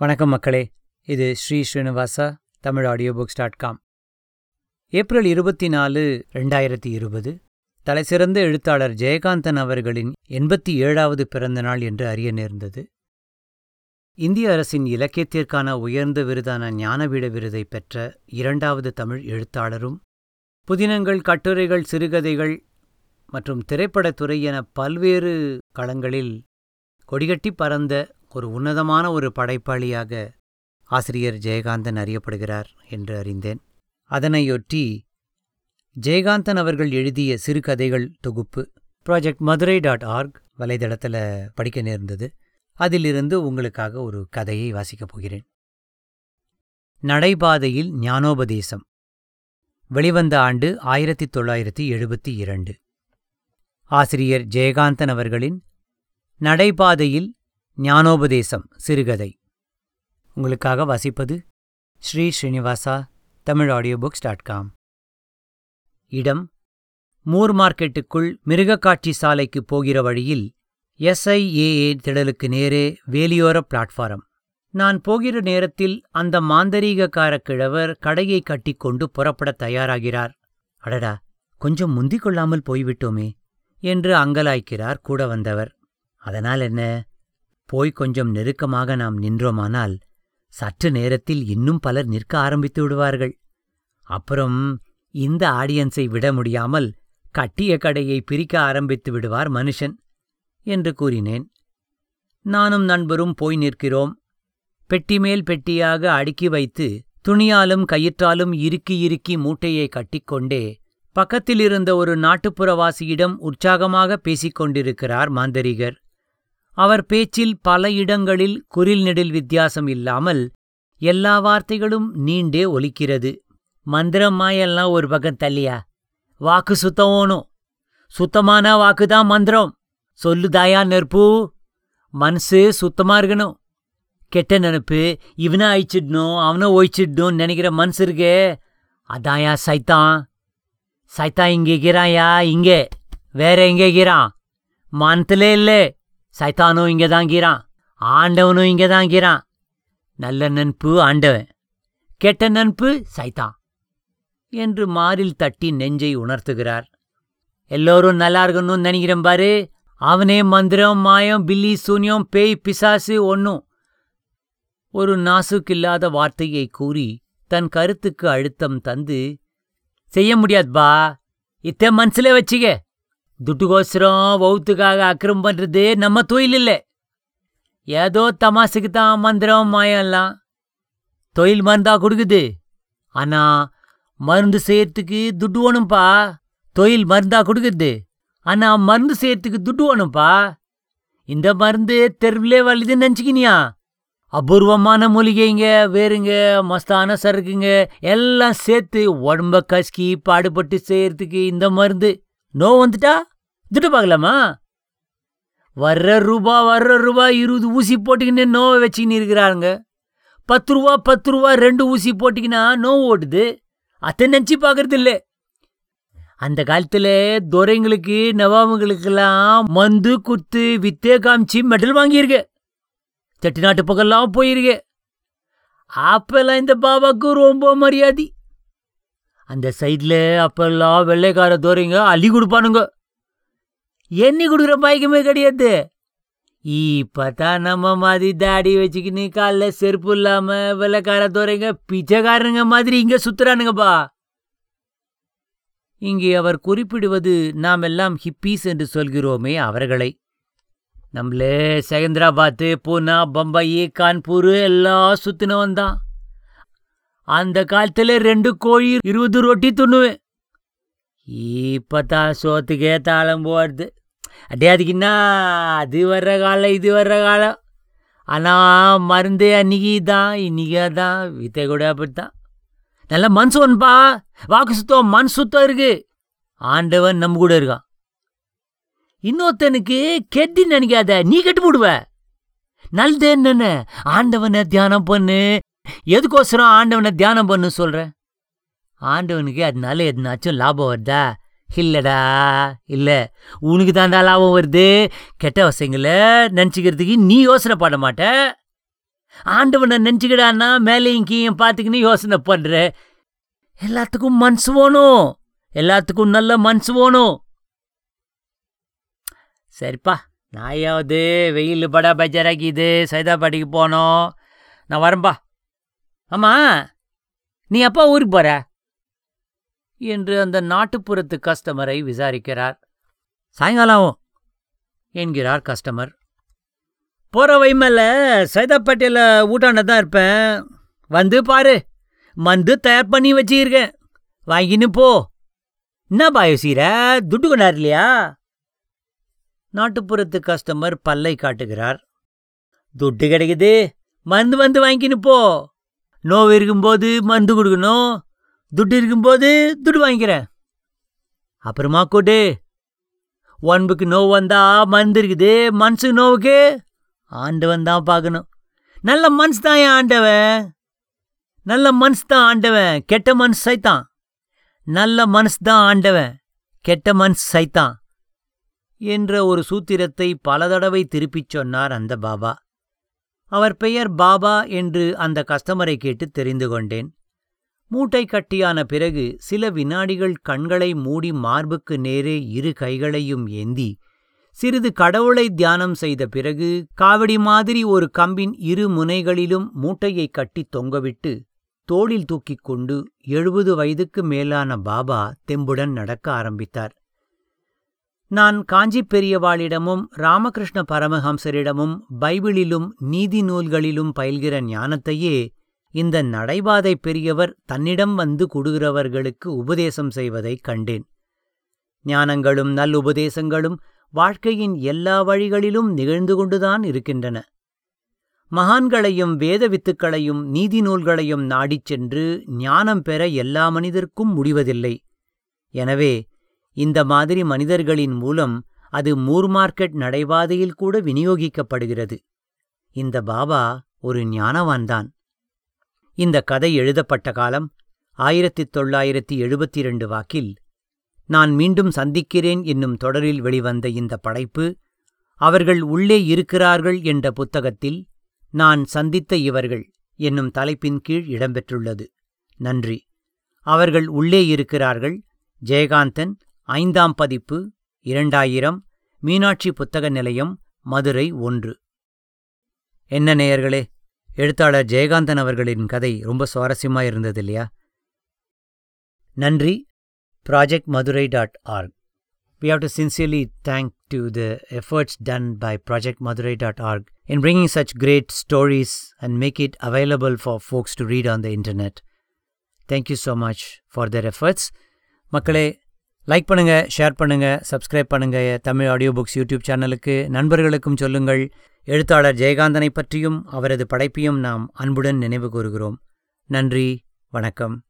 வணக்கம் மக்களே. இது Shri Srinivasa Tamil audio books dot com April இருபத்தி நாலு ரெண்டாயிரத்தி இருபது தலைசிறந்த எழுத்தாளர் ஜெயகாந்தன் அவர்களின் எண்பத்தி ஏழாவது பிறந்த நாள் என்று அறிய நேர்ந்தது. இந்திய அரசின் இலக்கியத்திற்கான உயர்ந்த விருதான ஞானபீட விருதை பெற்ற இரண்டாவது தமிழ் எழுத்தாளரும் புதினங்கள் கட்டுரைகள் சிறுகதைகள் மற்றும் திரைப்படத்துறை என பல்வேறு களங்களில் கொடிகட்டி பறந்த ஒரு உன்னதமான ஒரு படைப்பாளியாக ஆசிரியர் ஜெயகாந்தன் அறியப்படுகிறார் என்று அறிந்தேன். அதனையொட்டி ஜெயகாந்தன் அவர்கள் எழுதிய சிறுகதைகள் தொகுப்பு ப்ராஜெக்ட் மதுரை டாட் ஆர்க் வலைதளத்தில் படிக்க நேர்ந்தது. அதிலிருந்து உங்களுக்காக ஒரு கதையை வாசிக்கப் போகிறேன். நடைபாதையில் ஞானோபதேசம். வெளிவந்த ஆண்டு ஆயிரத்தி தொள்ளாயிரத்தி எழுபத்தி இரண்டு. ஆசிரியர் ஜெயகாந்தன் அவர்களின் நடைபாதையில் ஞானோபதேசம் சிறுகதை. உங்களுக்காக வாசிப்பது Shri Srinivasa Tamil audio books dot com இடம் மூர் மார்க்கெட்டுக்குள் மிருகக்காட்சி சாலைக்கு போகிற வழியில் எஸ்ஐஏஏ திடலுக்கு நேரே வேலியோர பிளாட்ஃபாரம். நான் போகிற நேரத்தில் அந்த மாந்தரீகக்கார கிழவர் கடையை கட்டிக்கொண்டு புறப்படத் தயாராகிறார். அடடா கொஞ்சம் முந்திக் கொள்ளாமல் போய்விட்டோமே என்று அங்கலாய்க்கிறார் கூட வந்தவர். அதனால் என்ன? போய் கொஞ்சம் நெருக்கமாக நாம் நின்றோமானால் சற்று நேரத்தில் இன்னும் பலர் நிற்க ஆரம்பித்து விடுவார்கள். அப்புறம் இந்த ஆடியன்ஸை விட முடியாமல் கட்டிய கடையை பிரிக்க ஆரம்பித்து விடுவார் மனுஷன் என்று கூறினேன். நானும் நண்பரும் போய் நிற்கிறோம். பெட்டி மேல் பெட்டியாக அடுக்கி வைத்து துணியாலும் கயிற்றாலும் இறுக்கி இறுக்கி மூட்டையை கட்டிக்கொண்டே பக்கத்திலிருந்த ஒரு நாட்டுப்புறவாசியிடம் உற்சாகமாக பேசிக் கொண்டிருக்கிறார் மாந்தரிகர். அவர் பேச்சில் பல இடங்களில் குரில் நெடில் வித்தியாசம் இல்லாமல் எல்லா வார்த்தைகளும் நீண்டே ஒலிக்கிறது. மந்திரம்மாயெல்லாம் ஒரு பக்கம் தள்ளியா? வாக்கு சுத்தவோனும் ஓணும் சுத்தமான வாக்குதான் மந்திரம். சொல்லுதாயா நெருப்பு மனசு சுத்தமா இருக்கணும். கெட்ட நினப்பு இவனை அழிச்சிடணும் அவனை ஒழிச்சிடணும் நினைக்கிற மனசு இருக்கே. அதாயா சைத்தான். சைத்தான் இங்கே இருக்கிறாயா? இங்கே. வேற எங்கே இருக்கிறான்? மனத்திலே இல்லை. சைத்தானும் இங்கே ஆண்டவனும் இங்கே நல்ல நட்பு ஆண்டவன் கெட்ட நட்பு சைத்தான் என்று மாரில் தட்டி நெஞ்சை உணர்த்துகிறார். எல்லோரும் நல்லா இருக்கணும்னு நினைக்கிறேன் பாரு. அவனே மந்திரம் மாயம் பில்லி சூன்யம் பேய் பிசாசு ஒன்னும் ஒரு நாசுக்கில்லாத வார்த்தையை கூறி தன் கருத்துக்கு அழுத்தம் தந்து செய்ய முடியாதுபா இத்த மனசுல வச்சுக்க. துட்டுக்கோசரம் வௌத்துக்காக அக்கிரம் பண்றது நம்ம தொழில் இல்லை ஏதோ தமாசுக்கு தான் மந்திரம் மாயம்லாம். தொழில் மருந்தா கொடுக்குது. ஆனா மருந்து செய்யறதுக்கு துட்டு வேணும்பா. தொழில் மருந்தா கொடுக்குது. ஆனா மருந்து செய்யறதுக்கு துட்டு வேணும்பா. இந்த மருந்து தெருவிலே வலிதுன்னு நினச்சிக்கினியா? அபூர்வமான மூலிகைங்க வேறுங்க மஸ்தான சரக்குங்க எல்லாம் சேர்த்து உடம்ப கசக்கி பாடுபட்டு செய்யறதுக்கு இந்த மருந்து. நோ வந்துட்டா? துட்டு பார்க்கலாமா? வர்ற ரூபா வர்ற ரூபா இருபது ஊசி போட்டுக்கின்னு நோவை வச்சுக்கின்னு இருக்கிறாருங்க. பத்து ரூபா பத்து ரூபா ரெண்டு ஊசி போட்டிங்கன்னா நோவு ஓடுது அத்தை நினச்சி பார்க்கறது இல்லை அந்த காலத்தில் துரைங்களுக்கு நவாபுகளுக்கெல்லாம் மந்து குத்து வித்தே காமிச்சு மெடல் வாங்கியிருக்கு. செட்டிநாட்டு பக்கம்லாம் போயிருக்கு. அப்பெல்லாம் இந்த பாபாவுக்கு ரொம்ப மரியாதை. அந்த சைடில் அப்பெல்லாம் வெள்ளைக்கார தோறிங்க அள்ளி கொடுப்பானுங்க. எண்ணி கொடுக்குற பாய்க்குமே கிடையாது. இப்பதான் நம்ம மாதிரி தாடி வச்சுக்கின்னு காலில் செருப்பு இல்லாம வெள்ளைக்கார தோறைங்க பிச்சைக்காரனுங்க மாதிரி இங்க சுத்துறானுங்கப்பா. இங்கே அவர் குறிப்பிடுவது நாம் எல்லாம் ஹிப்பீஸ் என்று சொல்கிறோமே அவர்களை. நம்மளே செகந்திராபாத்து பூனா பம்பாயி கான்பூர் எல்லாம் சுத்தினவன் தான் அந்த காலத்துல ரெண்டு கோழி இருபது ரொட்டி துண்ணுவேன் இப்பதான் சோத்துக்கே தாளம் போடுது. அடே அதுக்குன்னா அது வர்ற காலம் இது வர்ற காலம். ஆனா மருந்து அன்னைக்கு தான் இன்னைக்கு தான் வித்தை கூட அப்படித்தான். நல்ல மனசுவன்பா வாக்கு சுத்தம் மண் சுத்தம் இருக்கு. ஆண்டவன் நம்ம கூட இருக்கான். இன்னொருத்தனுக்கு கெட்டி நினைக்காத நீ கெட்டு போடுவ. நல்லது என்னென்ன? ஆண்டவனை தியானம் பண்ணு. எதுக்கோசரம் ஆண்டவனை தியானம் பண்ணு சொல்ற? ஆண்டவனுக்கு அதனால எதுனாச்சும் லாபம் வருதா? இல்லடா இல்லை. உனக்கு தாண்டா லாபம் வருது. கெட்ட வசங்களை நினச்சிக்கிறதுக்கு நீ யோசனை பண்ண மாட்ட. ஆண்டவனை நினச்சிக்கிடான்னா மேலேயும் கீயும் பார்த்துக்கின்னு யோசனை பண்ணுற எல்லாத்துக்கும் மனசு வேணும். எல்லாத்துக்கும் நல்ல மனசு வேணும். சரிப்பா. நாயாவது வெயில் படா பஜாராக்கிது சைதாபாட்டிக்கு போனோம். நான் வரேன்பா. அம்மா நீ அப்பா ஊருக்கு போற? என்று அந்த நாட்டுப்புறத்து கஸ்டமரை விசாரிக்கிறார். சாயங்காலம் என்கிறார் கஸ்டமர். போகிற வைமல்ல சைதாப்பேட்டையில் ஊட்டாண்ட தான் இருப்பேன். வந்து பாரு மந்து தயார் பண்ணி வச்சிருக்கேன். வாங்கின்னு போ. என்ன பாயோசீர துட்டு கொண்டார் இல்லையா? நாட்டுப்புறத்து கஸ்டமர் பல்லை காட்டுகிறார். துட்டு கிடைக்குது. மருந்து வந்து வாங்கின்னு போ. நோவு இருக்கும்போது மருந்து கொடுக்கணும். துட்டு இருக்கும்போது துட்டு வாங்கிக்கிறேன். அப்புறமா கூட்டு உடம்புக்கு நோவு வந்தால் மருந்து இருக்குது மனசுக்கு நோவுக்கு ஆண்டவன் தான் பார்க்கணும். நல்ல மனசு தான் என் ஆண்டவன். நல்ல மனசு தான் ஆண்டவன். கெட்ட மனசு சைத்தான். நல்ல மனசு தான் ஆண்டவன். கெட்ட மனசு சைத்தான். என்ற ஒரு சூத்திரத்தை பல தடவை திருப்பிச் சொன்னார் அந்த பாபா. அவர் பெயர் பாபா என்று அந்த கஸ்டமரை கேட்டு தெரிந்து கொண்டேன். மூட்டை கட்டியான பிறகு சில வினாடிகள் கண்களை மூடி மார்புக்கு நேரே இரு கைகளையும் ஏந்தி சிறிது கடவுளை தியானம் செய்த பிறகு காவடி மாதிரி ஒரு கம்பின் இரு முனைகளிலும் மூட்டையை கட்டி தொங்கவிட்டு தோளில் தூக்கிக் கொண்டு எழுபது வயதுக்கு மேலான பாபா தெம்புடன் நடக்க ஆரம்பித்தார். நான் காஞ்சி பெரியவாளிடமும் ராமகிருஷ்ண பரமஹம்சரிடமும் பைபிளிலும் நீதி நூல்களிலும் பயில்கிற ஞானத்தையே இந்த நடைபாதை பெரியவர் தன்னிடம் வந்து கொடுகிறவர்களுக்கு உபதேசம் செய்வதைக் கண்டேன். ஞானங்களும் நல்லுபதேசங்களும் வாழ்க்கையின் எல்லா வழிகளிலும் நிகழ்ந்து கொண்டுதான் இருக்கின்றன. மகான்களையும் வேத வித்துக்களையும் நீதி நூல்களையும் நாடிச் சென்று ஞானம் பெற எல்லா மனிதர்க்கும் முடிவதில்லை. எனவே இந்த மாதிரி மனிதர்களின் மூலம் அது மூர் மார்க்கெட் நடைபாதையில் கூட விநியோகிக்கப்படுகிறது. இந்த பாபா ஒரு ஞானவான்தான். இந்த கதை எழுதப்பட்ட காலம் ஆயிரத்தி தொள்ளாயிரத்தி எழுபத்தி இரண்டு வாக்கில் நான் மீண்டும் சந்திக்கிறேன் என்னும் தொடரில் வெளிவந்த இந்த படைப்பு அவர்கள் உள்ளே இருக்கிறார்கள் என்ற புத்தகத்தில் நான் சந்தித்த இவர்கள் என்னும் தலைப்பின் கீழ் இடம்பெற்றுள்ளது. நன்றி. அவர்கள் உள்ளே இருக்கிறார்கள் ஜெயகாந்தன் ஐந்தாம் பதிப்பு இரண்டாயிரம் மீனாட்சி புத்தக நிலையம் மதுரை ஒன்று என்ன நேயர்களே எழுத்தாளர் ஜெயகாந்தன் அவர்களின் கதை ரொம்ப சுவாரஸ்யமா இருந்தது இல்லையா நன்றி project Madurai dot org We have to sincerely thank to the efforts done by Project Madurai.org in bringing such great stories and make it available for folks to read on the internet. Thank you so much for their efforts. மக்களே like பண்ணுங்க share பண்ணுங்க subscribe பண்ணுங்க. Tamil audio books YouTube சேனலுக்கு நண்பர்களுக்கும் சொல்லுங்கள். எழுத்தாளர் ஜெயகாந்தனை பற்றியும் அவரது படைப்பையும் நாம் அன்புடன் நினைவு கூறுகிறோம். நன்றி வணக்கம்.